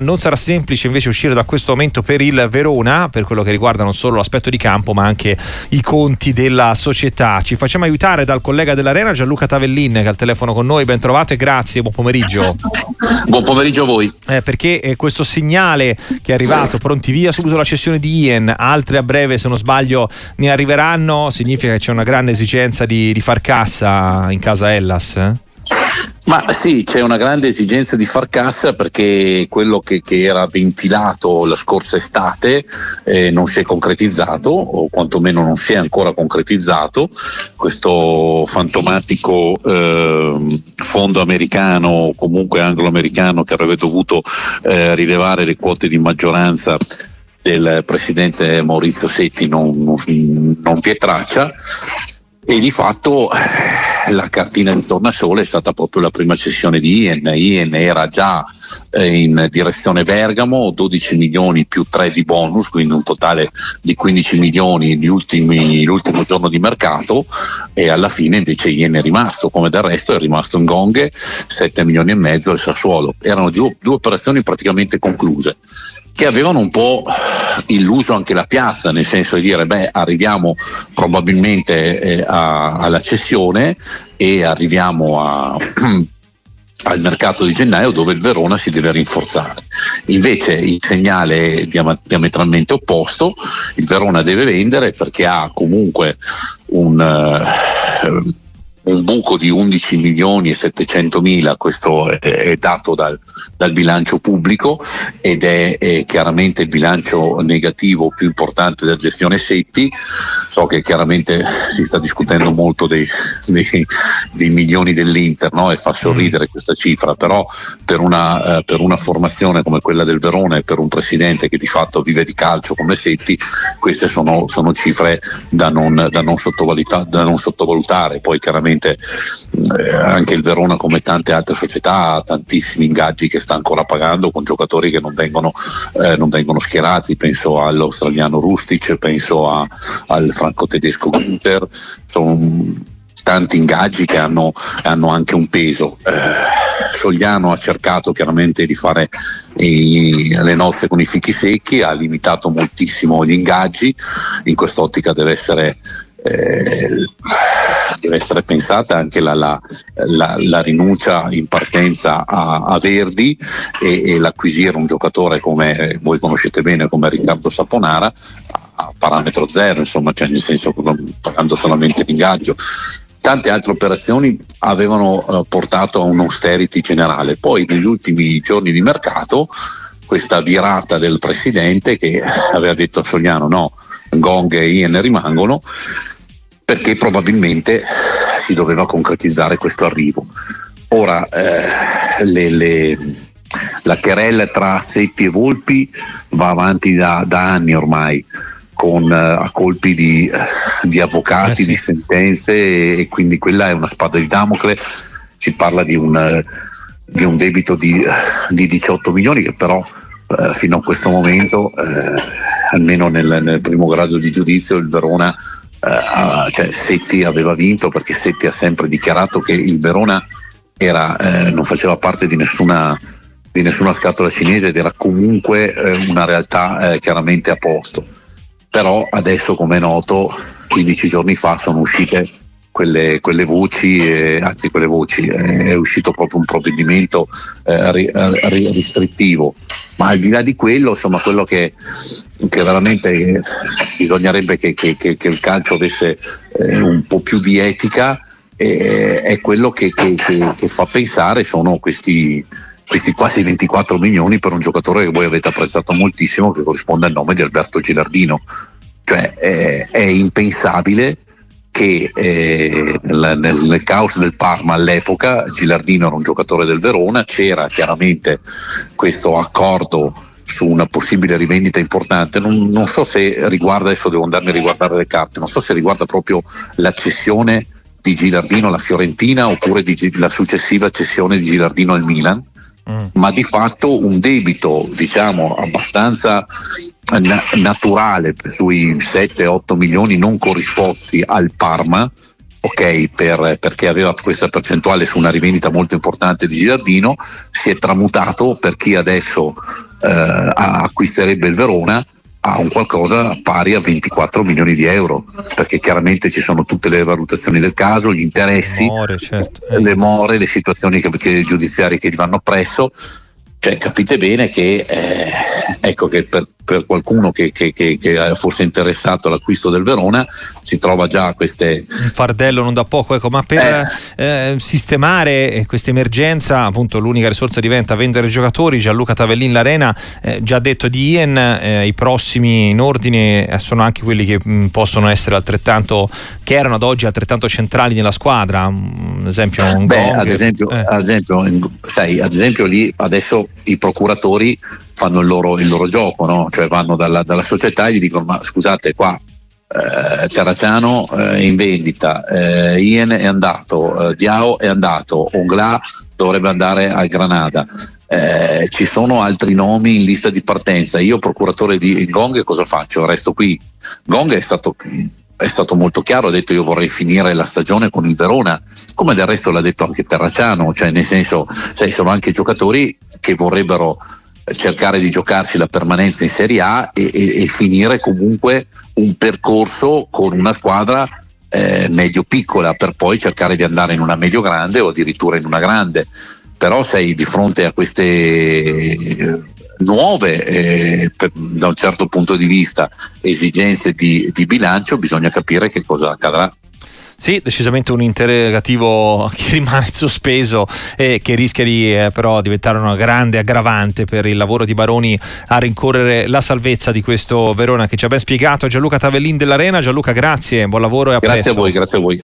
Non sarà semplice invece uscire da questo momento per il Verona, per quello che riguarda non solo l'aspetto di campo, ma anche i conti della società. Ci facciamo aiutare dal collega dell'Arena Gianluca Tavellin, che è al telefono con noi. Ben trovato e grazie, buon pomeriggio. Buon pomeriggio a voi. Eh, perché eh, questo segnale che è arrivato, pronti via subito la cessione di Ian, altri a breve, se non sbaglio, ne arriveranno, significa che c'è una grande esigenza di, di far cassa in casa Hellas? Eh? Ma sì, c'è una grande esigenza di far cassa perché quello che, che era ventilato la scorsa estate eh, non si è concretizzato o quantomeno non si è ancora concretizzato. Questo fantomatico eh, fondo americano o comunque anglo-americano che avrebbe dovuto eh, rilevare le quote di maggioranza del presidente Maurizio Setti non, non, non vi è traccia e di fatto eh, la cartina di tornasole è stata proprio la prima cessione di Ien. Ien era già eh, in direzione Bergamo, 12 milioni più 3 di bonus, quindi un totale di 15 milioni ultimi, l'ultimo giorno di mercato e alla fine invece Ien è rimasto, come del resto è rimasto in Gonghe 7 milioni e mezzo al Sassuolo. Erano due operazioni praticamente concluse che avevano un po' illuso anche la piazza, nel senso di dire beh arriviamo probabilmente eh, a, alla cessione e arriviamo a, al mercato di gennaio dove il Verona si deve rinforzare. Invece il segnale è diametralmente opposto, il Verona deve vendere perché ha comunque un... Uh, un buco di 11 milioni e 700 mila, questo è, dato dal, dal, bilancio pubblico ed è, è, chiaramente il bilancio negativo più importante della gestione Setti. So che chiaramente si sta discutendo molto dei, dei, dei milioni dell'Inter no? e fa sorridere mm. questa cifra, però per una, eh, per una, formazione come quella del Verona e per un presidente che di fatto vive di calcio come Setti, queste sono, sono cifre da non, da non, da non sottovalutare. Poi chiaramente ovviamente eh, anche il Verona come tante altre società ha tantissimi ingaggi che sta ancora pagando con giocatori che non vengono, eh, non vengono schierati, penso all'australiano Rustic, penso a, al franco-tedesco Günther, sono tanti ingaggi che hanno, hanno anche un peso. Eh, Sogliano ha cercato chiaramente di fare i, le nozze con i fichi secchi, ha limitato moltissimo gli ingaggi, in quest'ottica deve essere eh, deve essere pensata anche la, la, la, la rinuncia in partenza a, a Verdi e, e, l'acquisire un giocatore come voi conoscete bene come Riccardo Saponara a parametro zero, insomma, cioè nel senso pagando solamente l'ingaggio. Tante altre operazioni avevano eh, portato a un'austerity generale. Poi negli ultimi giorni di mercato questa virata del presidente che aveva detto a Sogliano no, Gong e Ian rimangono perché probabilmente si doveva concretizzare questo arrivo. Ora eh, le, le, la querella tra Seppi e Volpi va avanti da, da anni ormai con uh, a colpi di, di avvocati, eh sì. di sentenze e, e, quindi quella è una spada di Damocle, si parla di un, di un debito di, di, 18 milioni che però uh, fino a questo momento, uh, almeno nel, nel, primo grado di giudizio, il Verona Uh, cioè Setti aveva vinto perché Setti ha sempre dichiarato che il Verona era, eh, non faceva parte di nessuna, di nessuna, scatola cinese ed era comunque eh, una realtà eh, chiaramente a posto. Però adesso, come è noto, 15 giorni fa sono uscite quelle, quelle voci, eh, anzi quelle voci, eh, è uscito proprio un provvedimento eh, ri, ri, ristrittivo. Ma al di là di quello, insomma, quello che, che veramente bisognerebbe che, che, che, il calcio avesse eh, un po' più di etica eh, è quello che, fa pensare sono questi, questi quasi 24 milioni per un giocatore che voi avete apprezzato moltissimo che corrisponde al nome di Alberto Gilardino. Cioè è, è impensabile che eh, nel, nel, caos del Parma all'epoca Gilardino era un giocatore del Verona, c'era chiaramente questo accordo su una possibile rivendita importante, non, non, so se riguarda, adesso devo andarmi a riguardare le carte, non so se riguarda proprio la cessione di Gilardino alla Fiorentina oppure di, la successiva cessione di Gilardino al Milan, mm. ma di fatto un debito diciamo abbastanza na- naturale sui 7-8 milioni non corrisposti al Parma, ok, per, perché aveva questa percentuale su una rivendita molto importante di Gilardino, si è tramutato per chi adesso eh, acquisterebbe il Verona a un qualcosa pari a 24 milioni di euro, perché chiaramente ci sono tutte le valutazioni del caso, gli interessi, more, certo. eh. le more, le situazioni che, che, giudiziarie che gli vanno appresso. Cioè, capite bene che, eh, ecco che per, per qualcuno che, che, che, che, fosse interessato all'acquisto del Verona si trova già queste un fardello non da poco ecco ma per eh. Eh, sistemare questa emergenza appunto l'unica risorsa diventa vendere giocatori Gianluca Tavellin l'Arena eh, già detto di Ian eh, i prossimi in ordine eh, sono anche quelli che mh, possono essere altrettanto che erano ad oggi altrettanto centrali nella squadra un esempio un Beh, ad esempio, eh. ad esempio sai, ad esempio lì adesso i procuratori fanno il loro, il loro gioco, no? cioè vanno dalla, dalla, società e gli dicono ma scusate qua eh, Terraciano è eh, in vendita, eh, Ian è andato, eh, Diao è andato, Ongla dovrebbe andare al Granada. Eh, ci sono altri nomi in lista di partenza. Io, procuratore di Gong, cosa faccio? Resto qui. Gong è stato è stato molto chiaro, ha detto io vorrei finire la stagione con il Verona, come del resto l'ha detto anche Terraciano, cioè nel senso, sai, sono anche giocatori che vorrebbero cercare di giocarsi la permanenza in Serie A e, e, e finire comunque un percorso con una squadra eh, medio piccola per poi cercare di andare in una medio grande o addirittura in una grande. Però sei di fronte a queste eh, nuove, eh, per, da un certo punto di vista, esigenze di, di bilancio, bisogna capire che cosa accadrà. Sì, decisamente un interrogativo che rimane sospeso e che rischia di eh, però diventare una grande aggravante per il lavoro di Baroni a rincorrere la salvezza di questo Verona che ci ha ben spiegato Gianluca Tavellin dell'Arena. Gianluca, grazie, buon lavoro e a grazie presto. Grazie a voi, grazie a voi.